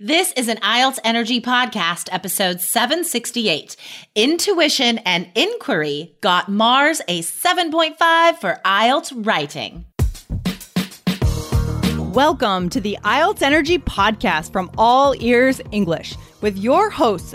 This is an IELTS Energy Podcast, episode 768. Intuition and Inquiry got Mars a 7.5 for IELTS Writing. Welcome to the IELTS Energy Podcast from All Ears English with your hosts,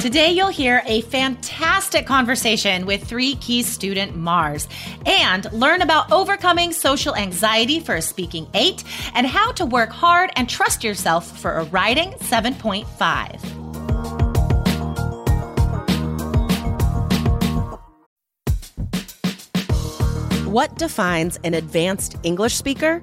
Today, you'll hear a fantastic conversation with three key student Mars and learn about overcoming social anxiety for a speaking eight and how to work hard and trust yourself for a writing 7.5. What defines an advanced English speaker?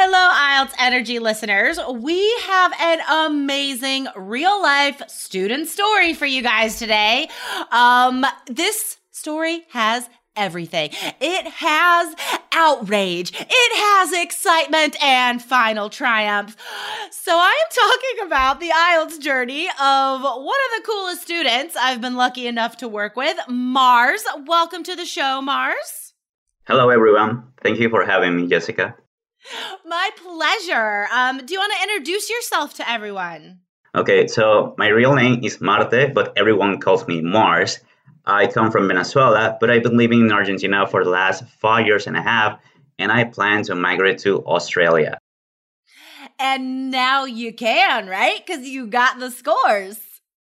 Hello, IELTS Energy listeners. We have an amazing real life student story for you guys today. Um, this story has everything. It has outrage, it has excitement and final triumph. So I am talking about the IELTS journey of one of the coolest students I've been lucky enough to work with, Mars. Welcome to the show, Mars. Hello, everyone. Thank you for having me, Jessica. My pleasure. Um, do you want to introduce yourself to everyone? Okay, so my real name is Marte, but everyone calls me Mars. I come from Venezuela, but I've been living in Argentina for the last five years and a half, and I plan to migrate to Australia. And now you can, right? Because you got the scores.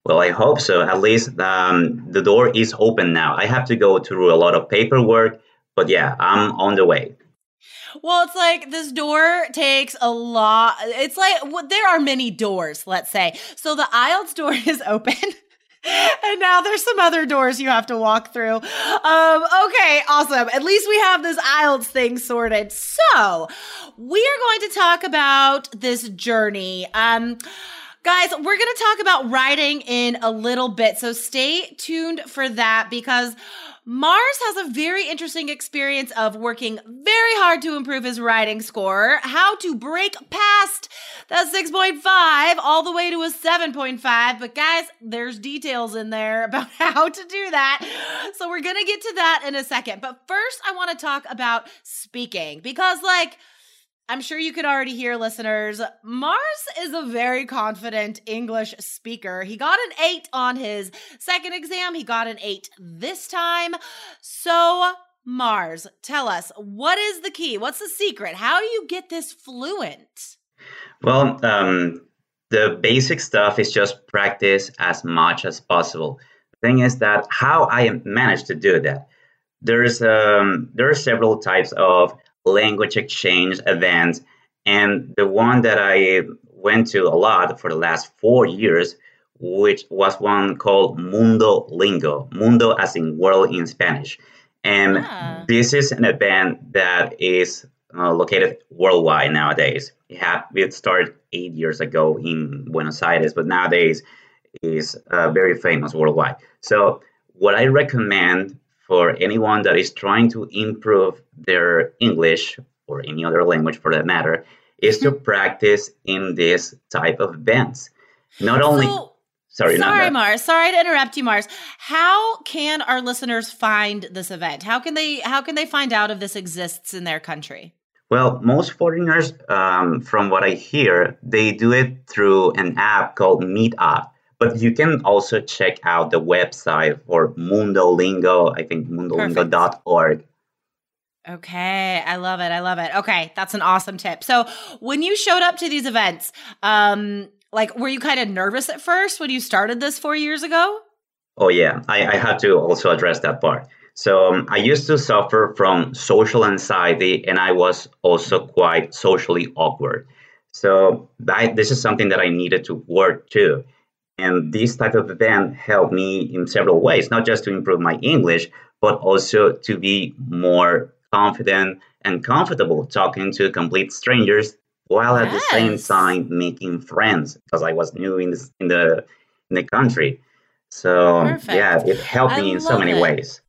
Well, I hope so. At least um, the door is open now. I have to go through a lot of paperwork, but yeah, I'm on the way. Well, it's like this door takes a lot. It's like well, there are many doors, let's say. So the IELTS door is open. and now there's some other doors you have to walk through. Um, okay, awesome. At least we have this IELTS thing sorted. So we are going to talk about this journey. Um, Guys, we're going to talk about writing in a little bit. So stay tuned for that because Mars has a very interesting experience of working very hard to improve his writing score, how to break past that 6.5 all the way to a 7.5. But guys, there's details in there about how to do that. So we're going to get to that in a second. But first, I want to talk about speaking because, like, I'm sure you could already hear, listeners. Mars is a very confident English speaker. He got an eight on his second exam, he got an eight this time. So, Mars, tell us what is the key? What's the secret? How do you get this fluent? Well, um, the basic stuff is just practice as much as possible. The thing is that how I managed to do that. There's um, there are several types of language exchange events. And the one that I went to a lot for the last four years, which was one called Mundo Lingo, Mundo as in world in Spanish. And ah. this is an event that is uh, located worldwide nowadays. It, had, it started eight years ago in Buenos Aires, but nowadays is uh, very famous worldwide. So, what I recommend for anyone that is trying to improve their English or any other language for that matter is to mm-hmm. practice in this type of events. Not only so, sorry, sorry, Mars. Sorry to interrupt you, Mars. How can our listeners find this event? How can they how can they find out if this exists in their country? Well, most foreigners, um, from what I hear, they do it through an app called Meetup. But you can also check out the website for Mundolingo, I think mundolingo.org. Okay, I love it. I love it. Okay, that's an awesome tip. So, when you showed up to these events, um, like, were you kind of nervous at first when you started this four years ago? Oh yeah, I, I had to also address that part. So um, I used to suffer from social anxiety, and I was also quite socially awkward. So I, this is something that I needed to work too. And this type of event helped me in several ways, not just to improve my English, but also to be more confident and comfortable talking to complete strangers while at yes. the same time making friends because I was new in, this, in the in the country. So Perfect. yeah, it helped me I in so many it. ways.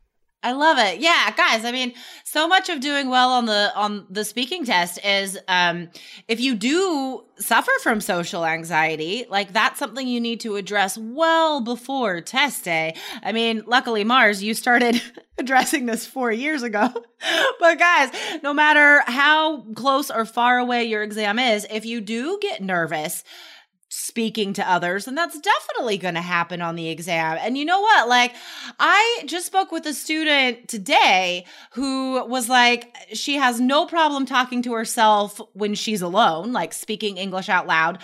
I love it. Yeah, guys, I mean, so much of doing well on the on the speaking test is um if you do suffer from social anxiety, like that's something you need to address well before test day. I mean, luckily Mars, you started addressing this 4 years ago. but guys, no matter how close or far away your exam is, if you do get nervous, speaking to others and that's definitely going to happen on the exam. And you know what? Like i just spoke with a student today who was like she has no problem talking to herself when she's alone like speaking english out loud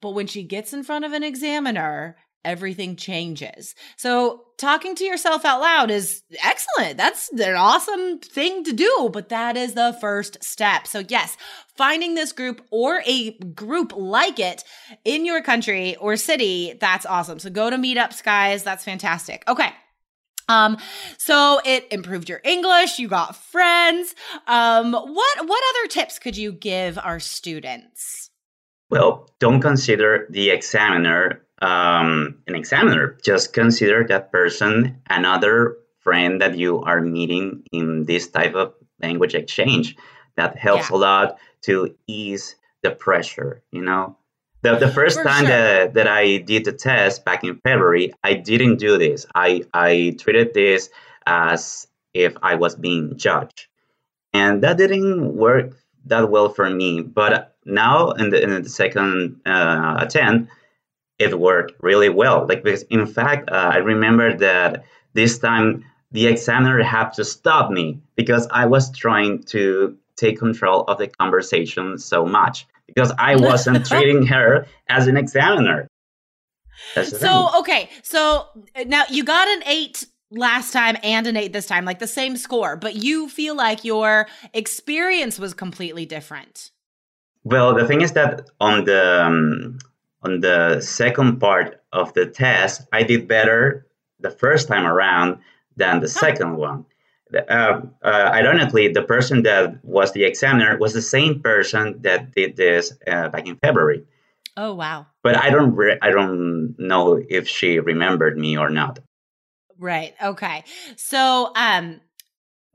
but when she gets in front of an examiner everything changes. So, talking to yourself out loud is excellent. That's an awesome thing to do, but that is the first step. So, yes, finding this group or a group like it in your country or city, that's awesome. So, go to meetups, guys. That's fantastic. Okay. Um, so it improved your English, you got friends. Um, what what other tips could you give our students? Well, don't consider the examiner um, an examiner. Just consider that person another friend that you are meeting in this type of language exchange. That helps yeah. a lot to ease the pressure, you know? The, the first For time sure. that, that I did the test back in February, I didn't do this. I, I treated this as if I was being judged. And that didn't work that well for me. But now in the, in the second uh, attempt, it worked really well. Like because in fact, uh, I remember that this time the examiner had to stop me because I was trying to take control of the conversation so much because I wasn't treating her as an examiner. So okay, so uh, now you got an eight last time and an eight this time, like the same score, but you feel like your experience was completely different. Well, the thing is that on the um, on the second part of the test, I did better the first time around than the second one. Uh, uh, ironically, the person that was the examiner was the same person that did this uh, back in February. Oh wow! But I don't, re- I don't know if she remembered me or not. Right. Okay. So, um,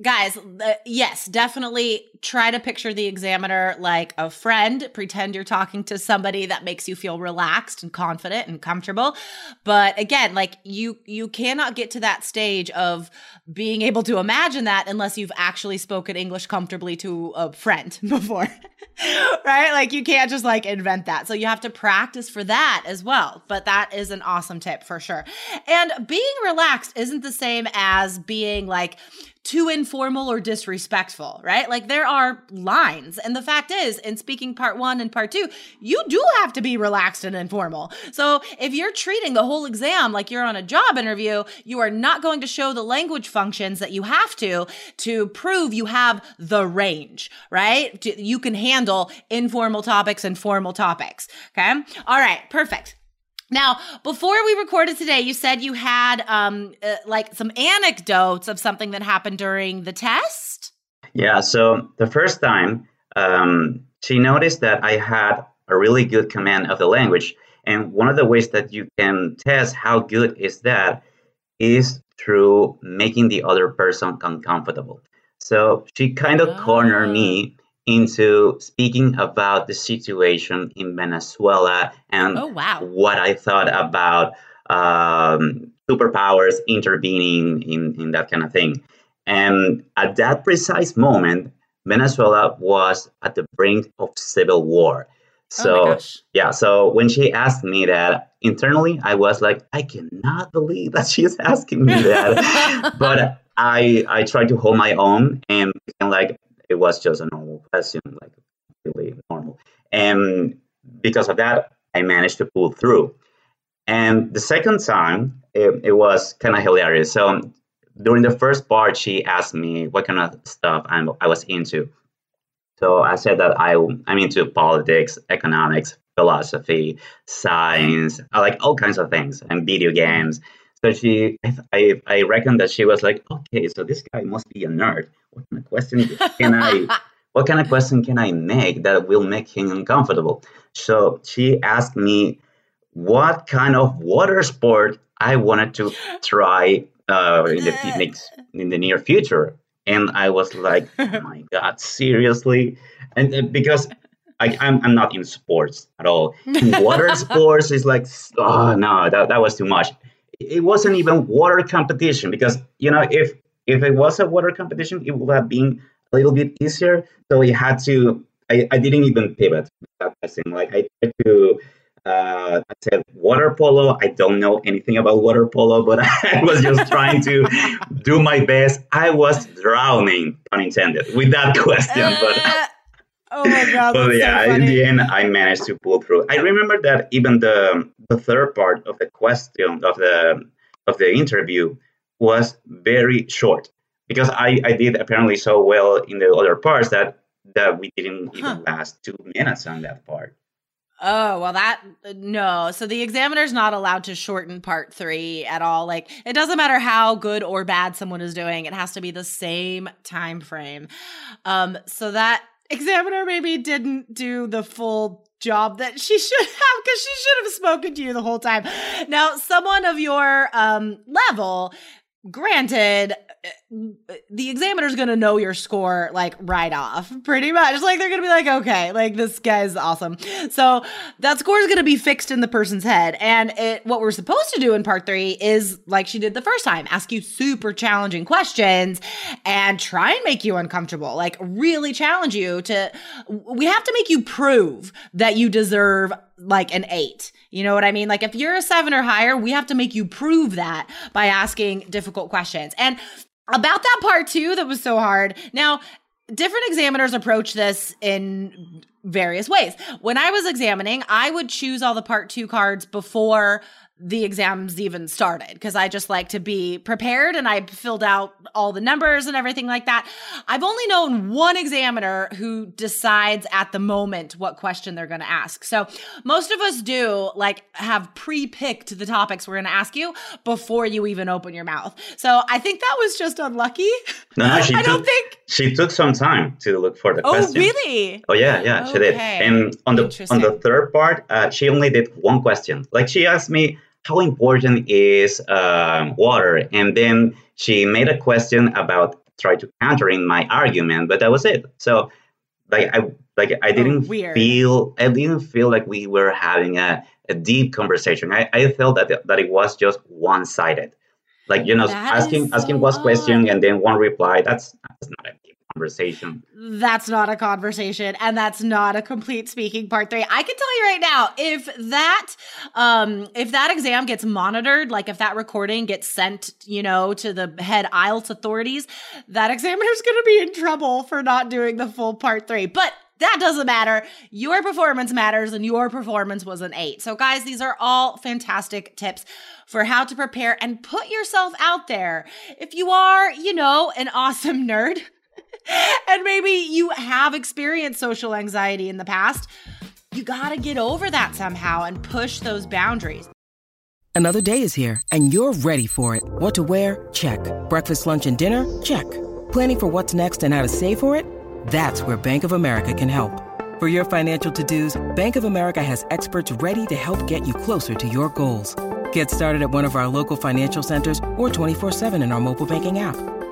guys yes definitely try to picture the examiner like a friend. Pretend you're talking to somebody that makes you feel relaxed and confident and comfortable. But again like you you cannot get to that stage of being able to imagine that unless you've actually spoken english comfortably to a friend before right? Like you can't just like invent that. So you have to practice for that as well. But that is an awesome tip for sure. And being relaxed isn't the same as being like too informal or disrespectful, right? Like there are lines. And the fact is, in speaking part one and part two, you do have to be relaxed and informal. So if you're treating the whole exam like you're on a job interview, you are not going to show the language functions that you have to to prove you have the range, right? You can handle informal topics and formal topics. Okay. All right. Perfect. Now, before we recorded today, you said you had um, uh, like some anecdotes of something that happened during the test. Yeah. So the first time, um, she noticed that I had a really good command of the language, and one of the ways that you can test how good is that is through making the other person uncomfortable. So she kind of oh. cornered me into speaking about the situation in Venezuela and oh, wow. what I thought about um, superpowers intervening in, in that kind of thing. And at that precise moment, Venezuela was at the brink of civil war. Oh So yeah, so when she asked me that internally, I was like, I cannot believe that she's asking me that. but I I tried to hold my own and pretend like it was just a normal question, like really normal. And because of that, I managed to pull through. And the second time, it, it was kind of hilarious. So during the first part, she asked me what kind of stuff I'm, I was into. So I said that I, I'm into politics, economics, philosophy, science, I like all kinds of things, and video games. So she, I, I reckon that she was like, okay, so this guy must be a nerd. What kind of question can I, what kind of question can I make that will make him uncomfortable? So she asked me what kind of water sport I wanted to try uh, in the next, in the near future. And I was like, oh my God, seriously? And uh, because I, I'm, I'm not in sports at all. Water sports is like, oh no, that, that was too much. It wasn't even water competition because, you know, if if it was a water competition, it would have been a little bit easier. So we had to, I, I didn't even pivot that question. Like I tried to, uh, I said water polo. I don't know anything about water polo, but I was just trying to do my best. I was drowning, pun intended, with that question. But oh my god! but yeah, so in the end, I managed to pull through. I remember that even the the third part of the question of the of the interview was very short because I, I did apparently so well in the other parts that that we didn't even Huh. last two minutes on that part. Oh, well, that no. So the examiner's not allowed to shorten part three at all. Like, it doesn't matter how good or bad someone is doing, it has to be the same time frame. Um, so that examiner maybe didn't do the full job that she should have because she should have spoken to you the whole time. Now, someone of your um level, granted uh, the examiner's gonna know your score like right off pretty much. Like they're gonna be like okay like this guy's awesome. So that score is gonna be fixed in the person's head. And it what we're supposed to do in part three is like she did the first time ask you super challenging questions and try and make you uncomfortable like really challenge you to we have to make you prove that you deserve like an eight. You know what I mean? Like if you're a seven or higher, we have to make you prove that by asking difficult questions. And about that part too, that was so hard. Now, different examiners approach this in various ways. When I was examining, I would choose all the part two cards before the exams even started because I just like to be prepared and I filled out all the numbers and everything like that. I've only known one examiner who decides at the moment what question they're going to ask. So most of us do like have pre-picked the topics we're going to ask you before you even open your mouth. So I think that was just unlucky. No, no, she I don't took think. she took some time to look for the Oh, question. really? Oh yeah, yeah, she did. And on the on the third part, uh, she only did one question. Like she asked me, "How important is um, water?" And then she made a question about try to countering my argument, but that was it. So, like I like I didn't Oh, feel I didn't feel like we were having a, a deep conversation. I, I felt that it- that it was just one sided. Like you know, That asking asking one question and then one reply. That's that's not deep conversation. That's not a conversation and that's not a complete speaking part 3. I can tell you right now if that um if that exam gets monitored like if that recording gets sent, you know, to the head IELTS authorities, that examiner's going to be in trouble for not doing the full part 3. But that doesn't matter. Your performance matters, and your performance was an eight. So, guys, these are all fantastic tips for how to prepare and put yourself out there. If you are, you know, an awesome nerd, and maybe you have experienced social anxiety in the past, you got to get over that somehow and push those boundaries. Another day is here, and you're ready for it. What to wear? Check. Breakfast, lunch, and dinner? Check. Planning for what's next and how to save for it? That's where Bank of America can help. For your financial to dos, Bank of America has experts ready to help get you closer to your goals. Get started at one of our local financial centers or 24-7 in our mobile banking app.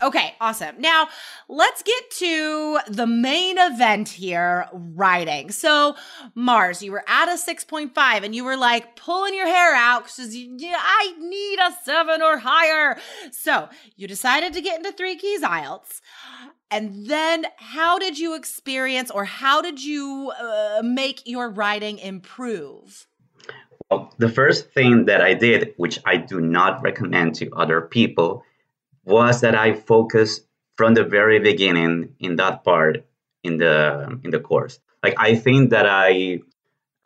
Okay, awesome. Now, let's get to the main event here writing. So, Mars, you were at a 6.5 and you were like pulling your hair out because I need a seven or higher. So, you decided to get into three keys IELTS. And then, how did you experience or how did you uh, make your writing improve? Well, the first thing that I did, which I do not recommend to other people, was that I focused from the very beginning in that part in the in the course. Like I think that I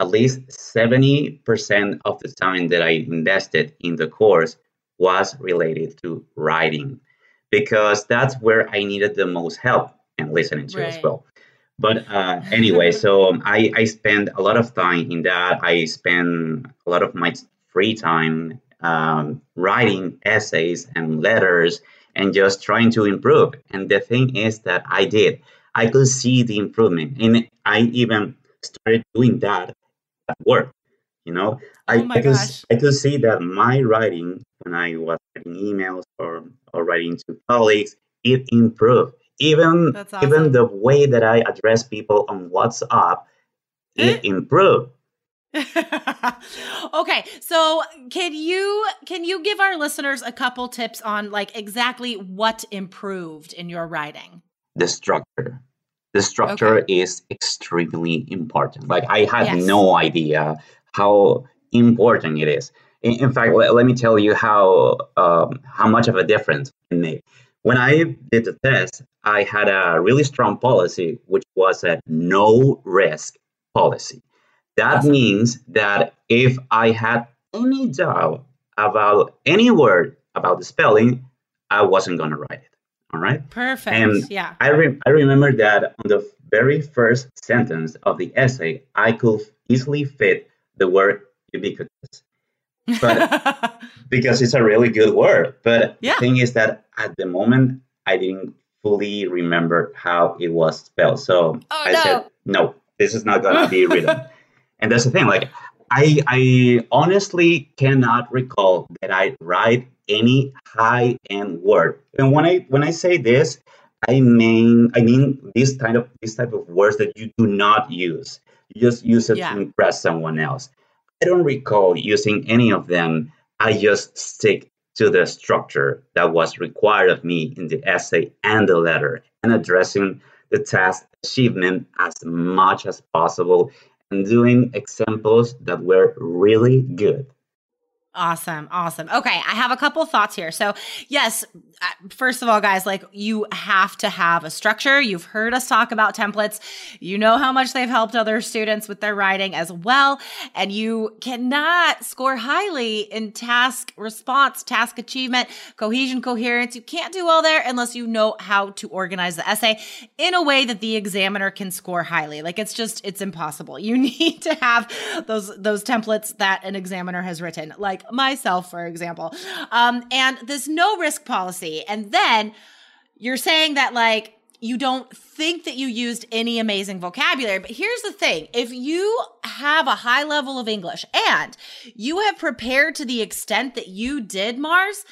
at least 70% of the time that I invested in the course was related to writing because that's where I needed the most help and listening to right. as well. But uh, anyway, so um, I, I spend a lot of time in that. I spend a lot of my free time um, writing essays and letters and just trying to improve. And the thing is that I did. I could see the improvement. And I even started doing that at work. You know, I, oh I, could, I could see that my writing, when I was writing emails or, or writing to colleagues, it improved. Even awesome. even the way that I address people on WhatsApp, it improved. okay, so can you can you give our listeners a couple tips on like exactly what improved in your writing? The structure. The structure okay. is extremely important. Like I had yes. no idea how important it is. In, in fact, let, let, me tell you how um, how much of a difference it made. When I did the test, I had a really strong policy, which was a no risk policy that means that if I had any doubt about any word about the spelling, I wasn't going to write it. All right. Perfect. And yeah. I, re- I remember that on the very first sentence of the essay, I could easily fit the word ubiquitous. But because it's a really good word. But yeah. the thing is that at the moment, I didn't fully remember how it was spelled. So oh, I no. said, no, this is not going to be written. And that's the thing. Like, I I honestly cannot recall that I write any high end word. And when I when I say this, I mean I mean this kind of this type of words that you do not use. You just use it yeah. to impress someone else. I don't recall using any of them. I just stick to the structure that was required of me in the essay and the letter and addressing the task achievement as much as possible and doing examples that were really good. Awesome. Awesome. Okay. I have a couple thoughts here. So, yes, uh, first of all, guys, like you have to have a structure. You've heard us talk about templates. You know how much they've helped other students with their writing as well. And you cannot score highly in task response, task achievement, cohesion, coherence. You can't do well there unless you know how to organize the essay in a way that the examiner can score highly. Like it's just, it's impossible. You need to have those, those templates that an examiner has written. Like, like myself, for example. Um, and this no risk policy. And then you're saying that, like, you don't think that you used any amazing vocabulary. But here's the thing if you have a high level of English and you have prepared to the extent that you did, Mars,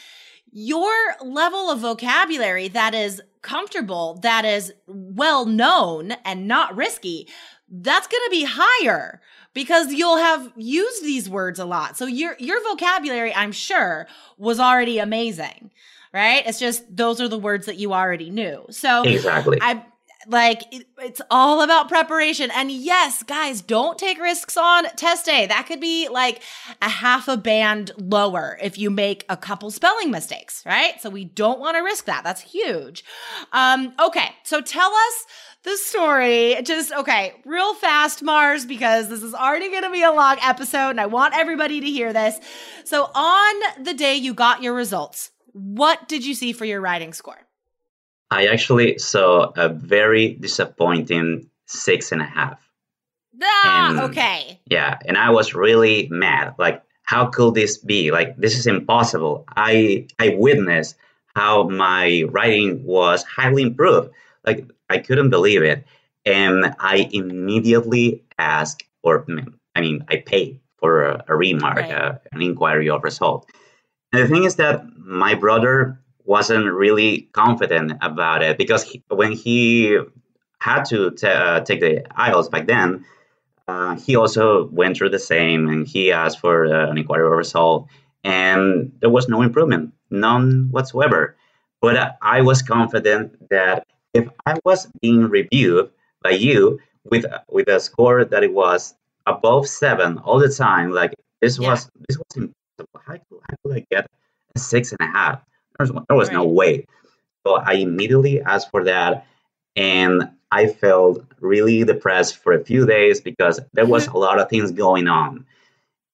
your level of vocabulary that is comfortable, that is well known and not risky, that's going to be higher because you'll have used these words a lot. So your your vocabulary, I'm sure, was already amazing. Right? It's just those are the words that you already knew. So Exactly. I like it, it's all about preparation. And yes, guys, don't take risks on test day. That could be like a half a band lower if you make a couple spelling mistakes, right? So we don't want to risk that. That's huge. Um, okay, so tell us the story. Just okay, real fast, Mars, because this is already going to be a long episode and I want everybody to hear this. So, on the day you got your results, what did you see for your writing score? I actually saw a very disappointing six and a half. Ah, and, okay. Yeah, and I was really mad. Like, how could this be? Like, this is impossible. I I witnessed how my writing was highly improved. Like, I couldn't believe it. And I immediately asked, or I mean, I paid for a, a remark, right. uh, an inquiry of result. And the thing is that my brother wasn't really confident about it because he, when he had to t- uh, take the IELTS back then, uh, he also went through the same and he asked for uh, an inquiry result, and there was no improvement, none whatsoever. But I was confident that if I was being reviewed by you with with a score that it was above seven all the time, like this yeah. was this was impossible. How could, how could I get a six and a half? There was, there was right. no way. So I immediately asked for that, and I felt really depressed for a few days because there was mm-hmm. a lot of things going on,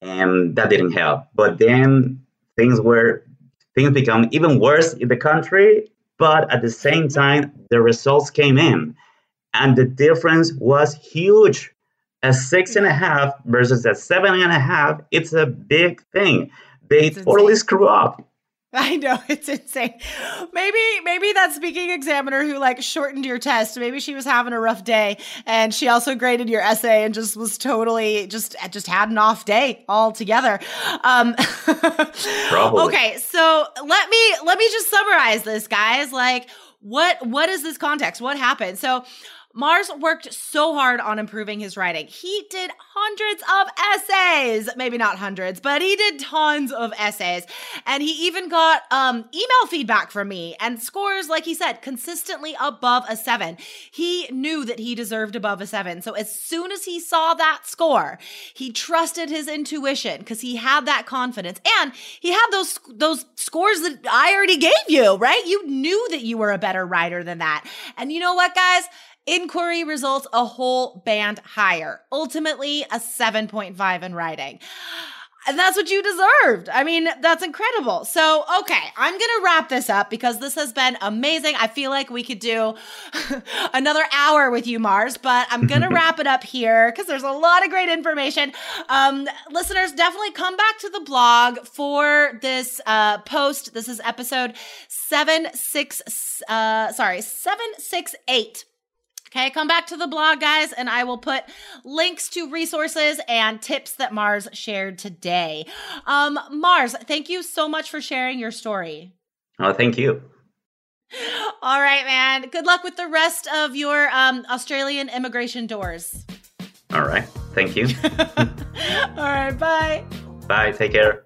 and that didn't help. But then things were things become even worse in the country, but at the same time, the results came in. And the difference was huge. A six and a half versus a seven and a half, it's a big thing. They totally screw up. I know it's insane. Maybe maybe that speaking examiner who like shortened your test, maybe she was having a rough day and she also graded your essay and just was totally just just had an off day altogether. Um Probably. Okay, so let me let me just summarize this guys. Like what what is this context? What happened? So Mars worked so hard on improving his writing. He did hundreds of essays, maybe not hundreds, but he did tons of essays. And he even got um, email feedback from me and scores, like he said, consistently above a seven. He knew that he deserved above a seven. So as soon as he saw that score, he trusted his intuition because he had that confidence and he had those, those scores that I already gave you, right? You knew that you were a better writer than that. And you know what, guys? Inquiry results a whole band higher, ultimately a 7.5 in writing. And that's what you deserved. I mean, that's incredible. So, okay, I'm going to wrap this up because this has been amazing. I feel like we could do another hour with you, Mars, but I'm going to wrap it up here because there's a lot of great information. Um, listeners, definitely come back to the blog for this uh, post. This is episode seven six, uh, sorry, 768 Okay, come back to the blog, guys, and I will put links to resources and tips that Mars shared today. Um, Mars, thank you so much for sharing your story. Oh, thank you. All right, man. Good luck with the rest of your um, Australian immigration doors. All right. Thank you. All right. Bye. Bye. Take care.